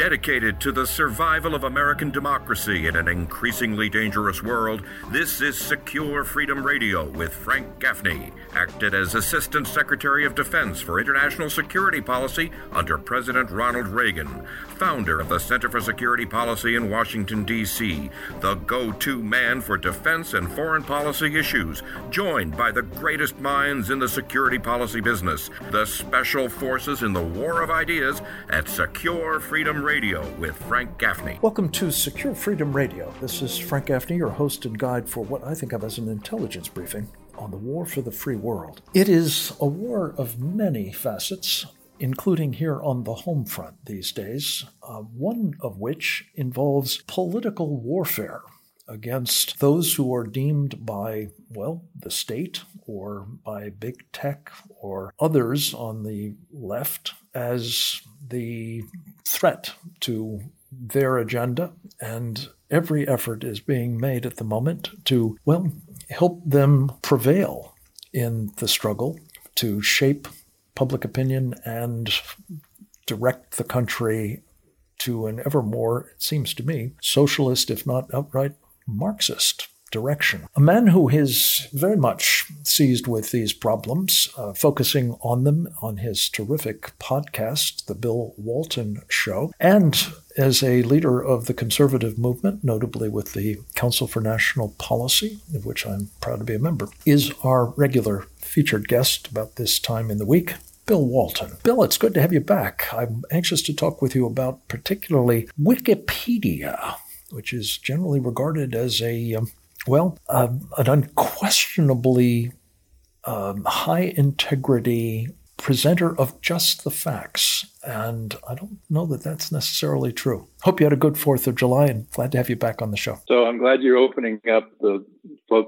Dedicated to the survival of American democracy in an increasingly dangerous world, this is Secure Freedom Radio with Frank Gaffney, acted as Assistant Secretary of Defense for International Security Policy under President Ronald Reagan, founder of the Center for Security Policy in Washington, D.C., the go to man for defense and foreign policy issues, joined by the greatest minds in the security policy business, the special forces in the war of ideas at Secure Freedom Radio with Frank Gaffney. Welcome to Secure Freedom Radio. This is Frank Gaffney, your host and guide for what I think of as an intelligence briefing on the war for the free world. It is a war of many facets, including here on the home front these days, uh, one of which involves political warfare against those who are deemed by, well, the state or by big tech or others on the left as the threat to their agenda. And every effort is being made at the moment to, well, help them prevail in the struggle to shape public opinion and direct the country to an ever more, it seems to me, socialist, if not outright Marxist direction. A man who is very much seized with these problems, uh, focusing on them on his terrific podcast, The Bill Walton Show, and as a leader of the conservative movement, notably with the Council for National Policy, of which I'm proud to be a member, is our regular featured guest about this time in the week. Bill Walton. Bill, it's good to have you back. I'm anxious to talk with you about particularly Wikipedia, which is generally regarded as a um, well, uh, an unquestionably um, high integrity presenter of just the facts. And I don't know that that's necessarily true. Hope you had a good 4th of July and glad to have you back on the show. So I'm glad you're opening up the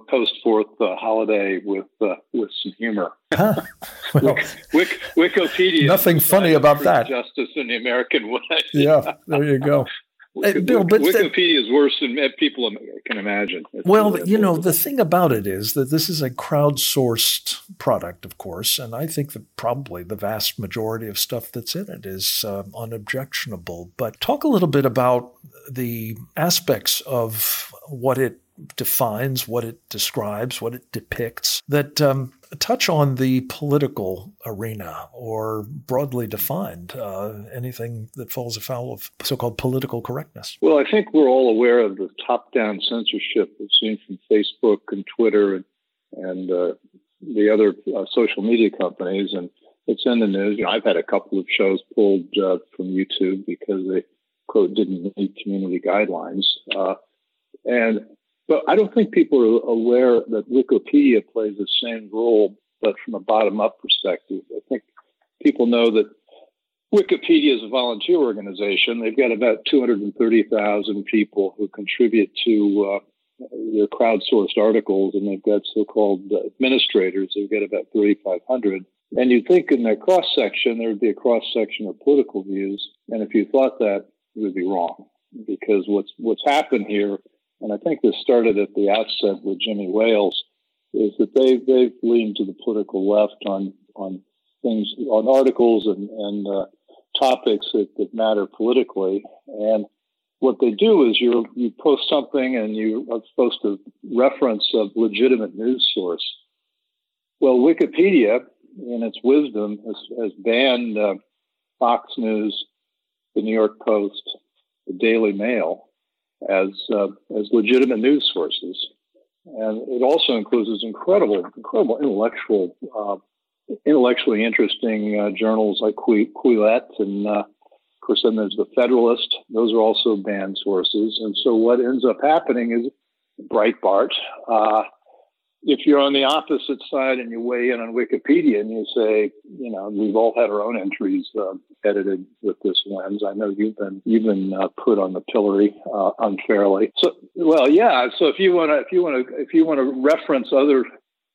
post 4th uh, holiday with uh, with some humor. Huh? Well, Wik- Wikipedia. Nothing funny about that. Justice in the American way. yeah, there you go. Bill, but Wikipedia is worse than people can imagine. It's well, you know, the thing about it is that this is a crowdsourced product, of course, and I think that probably the vast majority of stuff that's in it is uh, unobjectionable. But talk a little bit about the aspects of what it defines, what it describes, what it depicts that um, touch on the political arena or broadly defined uh, anything that falls afoul of so called political correctness? Well, I think we're all aware of the top down censorship we've seen from Facebook and Twitter and, and uh, the other uh, social media companies. And it's in the news. You know, I've had a couple of shows pulled uh, from YouTube because they, quote, didn't meet community guidelines. Uh, and but I don't think people are aware that Wikipedia plays the same role, but from a bottom up perspective. I think people know that Wikipedia is a volunteer organization. They've got about 230,000 people who contribute to uh, their crowdsourced articles, and they've got so called administrators. They've got about 3,500. And you'd think in their cross section, there would be a cross section of political views. And if you thought that, you would be wrong. Because what's, what's happened here and I think this started at the outset with Jimmy Wales, is that they they've leaned to the political left on on things on articles and and uh, topics that, that matter politically. And what they do is you you post something and you are supposed to reference a legitimate news source. Well, Wikipedia, in its wisdom, has, has banned uh, Fox News, the New York Post, the Daily Mail, as uh, as legitimate news sources, and it also includes this incredible, incredible intellectual, uh, intellectually interesting uh, journals like Quillette, and uh, of course then there's the Federalist. Those are also banned sources, and so what ends up happening is Breitbart uh, if you're on the opposite side and you weigh in on Wikipedia and you say, you know, we've all had our own entries uh, edited with this lens. I know you've been you've been uh, put on the pillory uh, unfairly. So, well, yeah. So if you want to if you want to if you want to reference other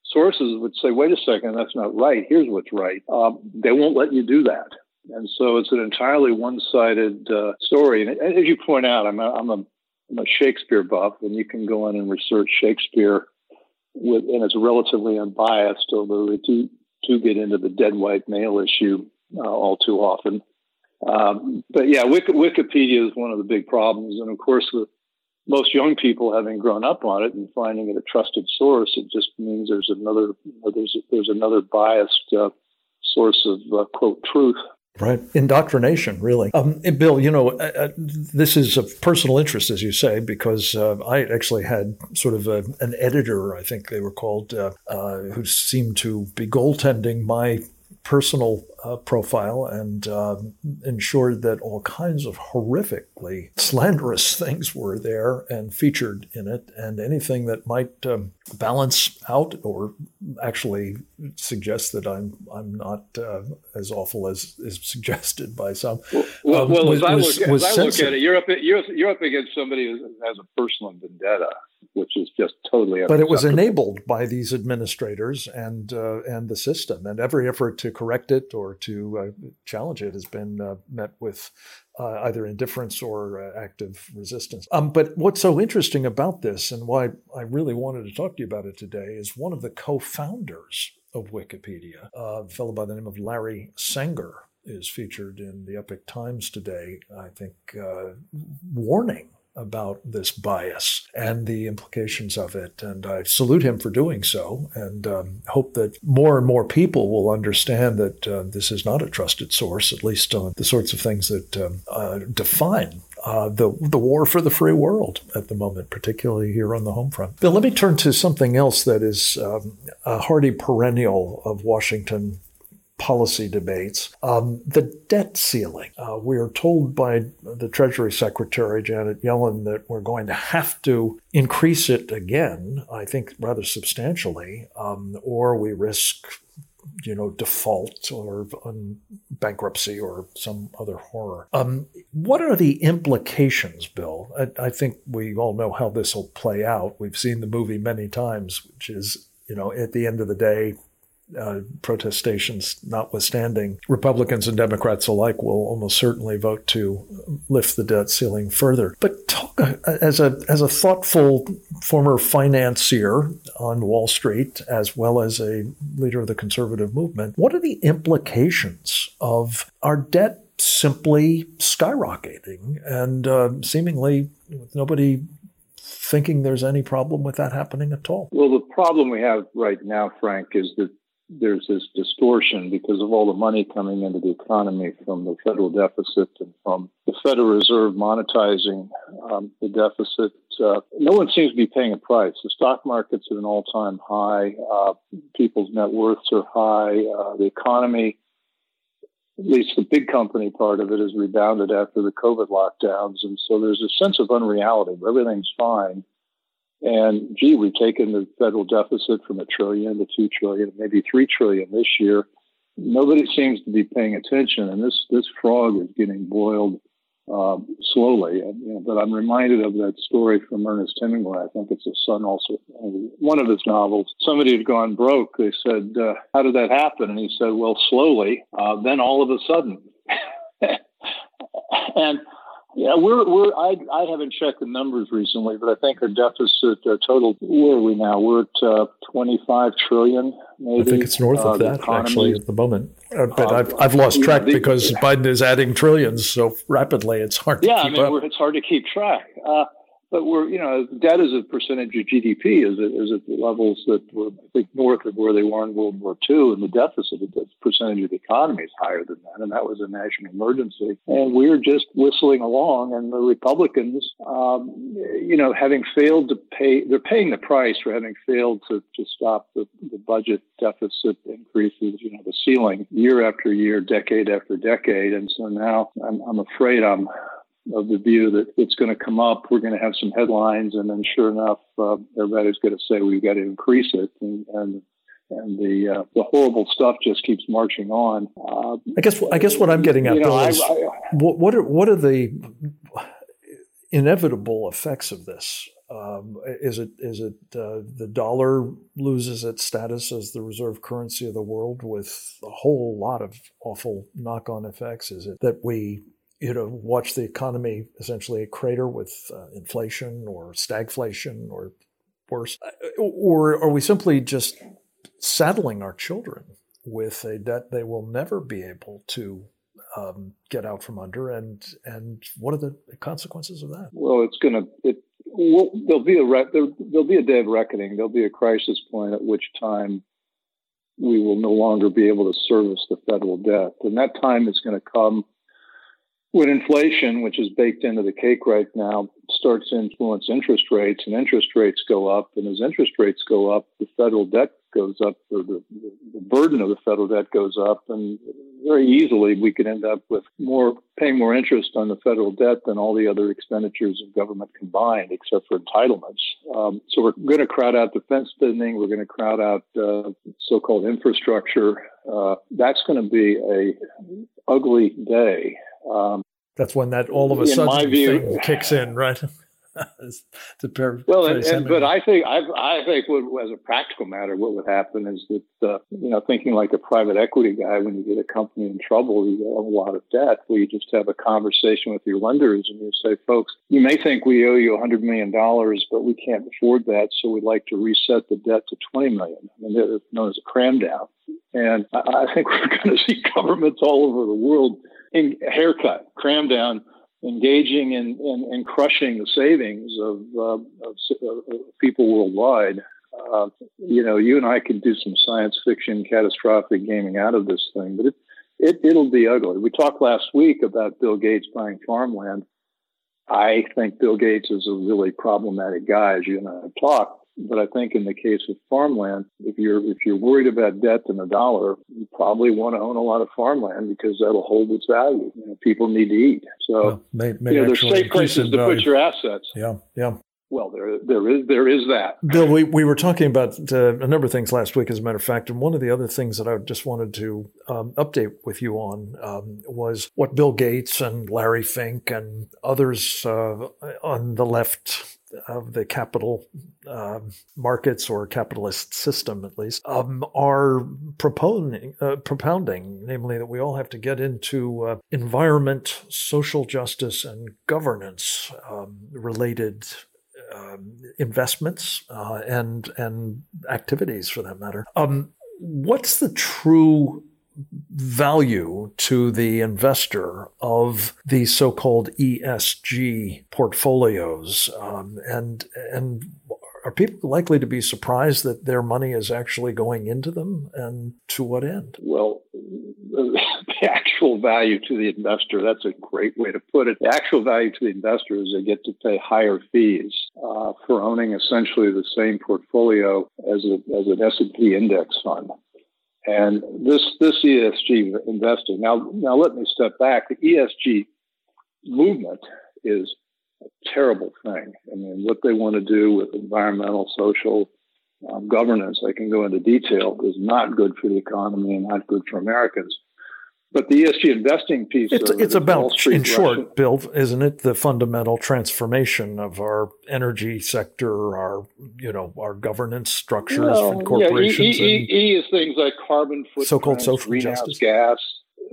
sources, would say, wait a second, that's not right. Here's what's right. Um, they won't let you do that. And so it's an entirely one-sided uh, story. And as you point out, I'm a, I'm a I'm a Shakespeare buff, and you can go in and research Shakespeare with, and it's relatively unbiased, although they do, do get into the dead white male issue uh, all too often. Um, but yeah, Wikipedia is one of the big problems, and of course, with most young people having grown up on it and finding it a trusted source, it just means there's another there's there's another biased uh, source of uh, quote truth. Right, indoctrination, really. Um, Bill, you know, uh, uh, this is of personal interest, as you say, because uh, I actually had sort of a, an editor, I think they were called, uh, uh, who seemed to be goaltending my personal uh, profile and uh, ensured that all kinds of horrifically slanderous things were there and featured in it, and anything that might um, balance out or actually suggest that I'm I'm not uh, as awful as is suggested by some. Well, um, well was, as I, look, as I look at it, you're up you're, you're up against somebody who has a personal vendetta which is just totally. But it was enabled by these administrators and uh, and the system, and every effort to correct it or to uh, challenge it has been uh, met with uh, either indifference or uh, active resistance. Um, but what's so interesting about this, and why I really wanted to talk to you about it today, is one of the co-founders of Wikipedia, a fellow by the name of Larry Sanger. Is featured in the Epoch Times today, I think, uh, warning about this bias and the implications of it. And I salute him for doing so and um, hope that more and more people will understand that uh, this is not a trusted source, at least on the sorts of things that um, uh, define uh, the the war for the free world at the moment, particularly here on the home front. Bill, let me turn to something else that is um, a hardy perennial of Washington policy debates. Um, the debt ceiling. Uh, we are told by the Treasury Secretary, Janet Yellen, that we're going to have to increase it again, I think rather substantially, um, or we risk you know, default or bankruptcy or some other horror. Um, what are the implications, Bill? I, I, think we all know how this will play out. We've seen the movie many times, which is, you know, at the end of the day, uh, protestations notwithstanding, Republicans and Democrats alike will almost certainly vote to lift the debt ceiling further. But talk uh, as a as a thoughtful former financier on Wall Street, as well as a leader of the conservative movement, what are the implications of our debt simply skyrocketing and uh, seemingly with nobody thinking there's any problem with that happening at all? Well, the problem we have right now, Frank, is that there's this distortion because of all the money coming into the economy from the federal deficit and from the Federal Reserve monetizing um, the deficit. Uh, no one seems to be paying a price. The stock market's at an all-time high. Uh, people's net worths are high. Uh, the economy, at least the big company part of it, has rebounded after the COVID lockdowns, and so there's a sense of unreality everything's fine and gee, we've taken the federal deficit from a trillion to two trillion, maybe three trillion this year. Nobody seems to be paying attention, and this this frog is getting boiled um, slowly. And, you know, but I'm reminded of that story from Ernest Hemingway. I think it's his Sun Also, one of his novels. Somebody had gone broke. They said, uh, "How did that happen?" And he said, "Well, slowly. Uh, then all of a sudden." and yeah, we're we're I I haven't checked the numbers recently, but I think our deficit uh, total where are we now? We're at uh, 25 trillion. Maybe. I think it's north of uh, that actually at the moment. Uh, but I've I've lost track the, because Biden is adding trillions so rapidly. It's hard. Yeah, to keep I mean, up. it's hard to keep track. But we're, you know, debt as a percentage of GDP is at, is at levels that were, I think, north of where they were in World War II, and the deficit as a percentage of the economy is higher than that, and that was a national emergency. And we're just whistling along, and the Republicans, um, you know, having failed to pay, they're paying the price for having failed to, to stop the, the budget deficit increases, you know, the ceiling year after year, decade after decade. And so now I'm, I'm afraid I'm of the view that it's going to come up. We're going to have some headlines, and then sure enough, uh, everybody's going to say we've got to increase it, and and, and the uh, the horrible stuff just keeps marching on. Uh, I guess I guess what I'm getting at know, is I, I, what what are what are the inevitable effects of this? Um, is it is it uh, the dollar loses its status as the reserve currency of the world with a whole lot of awful knock on effects? Is it that we you know, watch the economy essentially crater with uh, inflation or stagflation or worse? Uh, or are we simply just saddling our children with a debt they will never be able to um, get out from under, and and what are the consequences of that? Well, it's going to it. Well, there'll be a re- there, there'll be a day of reckoning. There'll be a crisis point at which time we will no longer be able to service the federal debt, and that time is going to come when inflation, which is baked into the cake right now, starts to influence interest rates, and interest rates go up, and as interest rates go up, the federal debt goes up, or the, the burden of the federal debt goes up, and very easily we could end up with more paying more interest on the federal debt than all the other expenditures of government combined, except for entitlements. Um, so we're going to crowd out defense spending. We're going to crowd out uh, so-called infrastructure. Uh, that's going to be a ugly day. Um, That's when that all of a sudden view, thing kicks in, right? to well, and, and, but I think I, I think what, as a practical matter, what would happen is that uh, you know, thinking like a private equity guy, when you get a company in trouble, you have a lot of debt. Where you just have a conversation with your lenders and you say, folks, you may think we owe you a hundred million dollars, but we can't afford that, so we'd like to reset the debt to twenty million. I mean, they're known as a cram down. And I, I think we're going to see governments all over the world in haircut, cram down, engaging in, in, in crushing the savings of, uh, of, of people worldwide. Uh, you know, you and I could do some science fiction catastrophic gaming out of this thing, but it, it, it'll be ugly. We talked last week about Bill Gates buying farmland. I think Bill Gates is a really problematic guy, as you and I have talked. But I think in the case of farmland, if you're if you're worried about debt and the dollar, you probably want to own a lot of farmland because that'll hold its value. You know, people need to eat, so well, may, may you know, there's safe places to put your assets. Yeah, yeah. Well, there, there is, there is that. Bill, we, we were talking about uh, a number of things last week, as a matter of fact, and one of the other things that I just wanted to um, update with you on um, was what Bill Gates and Larry Fink and others uh, on the left of the capital uh, markets or capitalist system, at least, um, are propounding, uh, propounding, namely that we all have to get into uh, environment, social justice, and governance um, related um, investments uh, and and activities, for that matter. Um, what's the true value to the investor of the so-called ESG portfolios, um, and and are people likely to be surprised that their money is actually going into them, and to what end? Well, the actual value to the investor, that's a great way to put it. The actual value to the investor is they get to pay higher fees uh, for owning essentially the same portfolio as, a, as an S&P index fund. And this this ESG investing. Now now let me step back. The ESG movement is a terrible thing. I mean, what they want to do with environmental, social um, governance, I can go into detail, is not good for the economy and not good for Americans. But the ESG investing piece it's, it's about, in short, Bill, isn't it, the fundamental transformation of our energy sector, our you know our governance structures well, and corporations. Yeah, e, e, e, is things like carbon footprint, so-called social greenhouse justice. gas.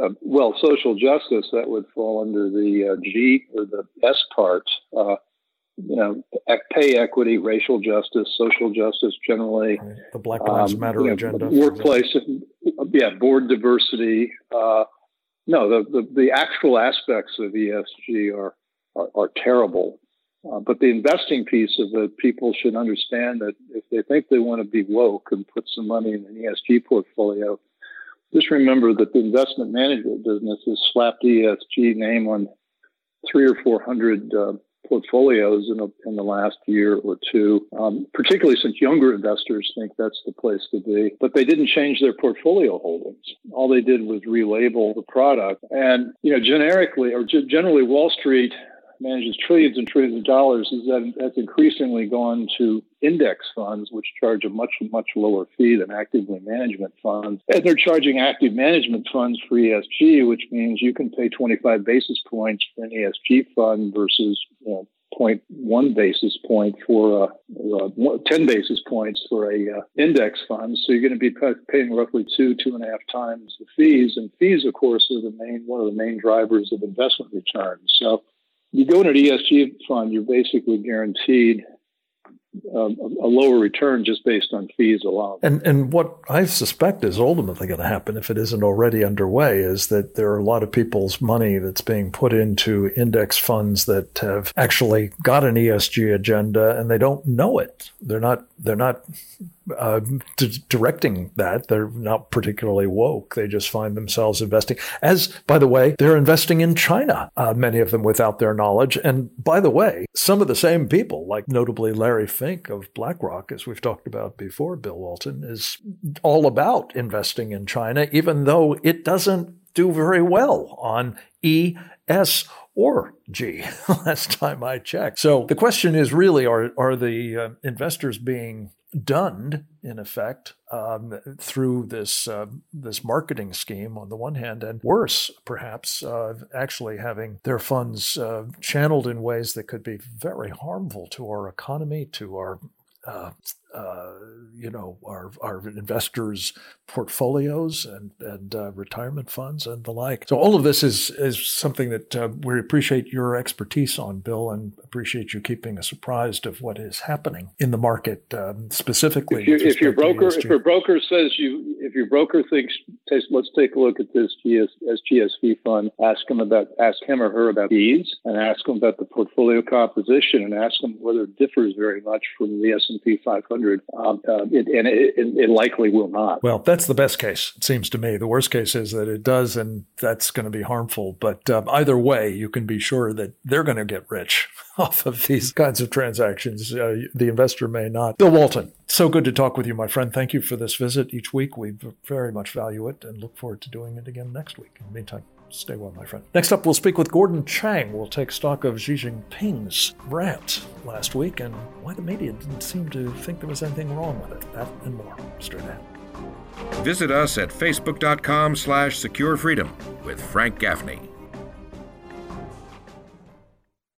Uh, well, social justice that would fall under the uh, G or the S part. Uh, you know, pay equity, racial justice, social justice generally. Right. The Black Lives um, Matter you know, agenda. Workplace, yeah, board diversity. Uh, no, the, the, the, actual aspects of ESG are, are, are terrible. Uh, but the investing piece of it, people should understand that if they think they want to be woke and put some money in an ESG portfolio, just remember that the investment management business has slapped ESG name on three or four hundred uh, portfolios in, a, in the last year or two, um, particularly since younger investors think that's the place to be. But they didn't change their portfolio holdings. All they did was relabel the product. And, you know, generically or g- generally, Wall Street manages trillions and trillions of dollars is that that's increasingly gone to index funds, which charge a much, much lower fee than actively management funds. And they're charging active management funds for ESG, which means you can pay 25 basis points for an ESG fund versus you know, 0.1 basis point for a, uh, 10 basis points for a uh, index fund. So you're going to be paying roughly two, two and a half times the fees. And fees, of course, are the main one of the main drivers of investment returns. So you go in an ESG fund, you're basically guaranteed um, a lower return just based on fees alone. And and what I suspect is ultimately going to happen, if it isn't already underway, is that there are a lot of people's money that's being put into index funds that have actually got an ESG agenda and they don't know it. They're not they're not uh, d- directing that. They're not particularly woke. They just find themselves investing. As, by the way, they're investing in China, uh, many of them without their knowledge. And by the way, some of the same people, like notably Larry Fink of BlackRock, as we've talked about before, Bill Walton, is all about investing in China, even though it doesn't do very well on E, S, or G last time I checked. So the question is really are, are the uh, investors being dunned in effect um, through this uh, this marketing scheme on the one hand, and worse, perhaps, uh, actually having their funds uh, channeled in ways that could be very harmful to our economy, to our uh, you know, our, our investors' portfolios and, and uh, retirement funds and the like. So all of this is is something that uh, we appreciate your expertise on, Bill, and appreciate you keeping us apprised of what is happening in the market um, specifically. If, you, if your broker if your broker says you if your broker thinks let's take a look at this GS, SGSV fund, ask him about ask him or her about fees, and ask him about the portfolio composition, and ask them whether it differs very much from the S and P 500 um, uh, it, and it, it, likely will not. Well, that's the best case, it seems to me. The worst case is that it does, and that's going to be harmful. But um, either way, you can be sure that they're going to get rich off of these kinds of transactions. Uh, the investor may not. Bill Walton, so good to talk with you, my friend. Thank you for this visit each week. We very much value it and look forward to doing it again next week. In the meantime, Stay well, my friend. Next up, we'll speak with Gordon Chang. We'll take stock of Xi Jinping's rant last week and why the media didn't seem to think there was anything wrong with it. That and more straight ahead. Visit us at facebook.com slash securefreedom with Frank Gaffney.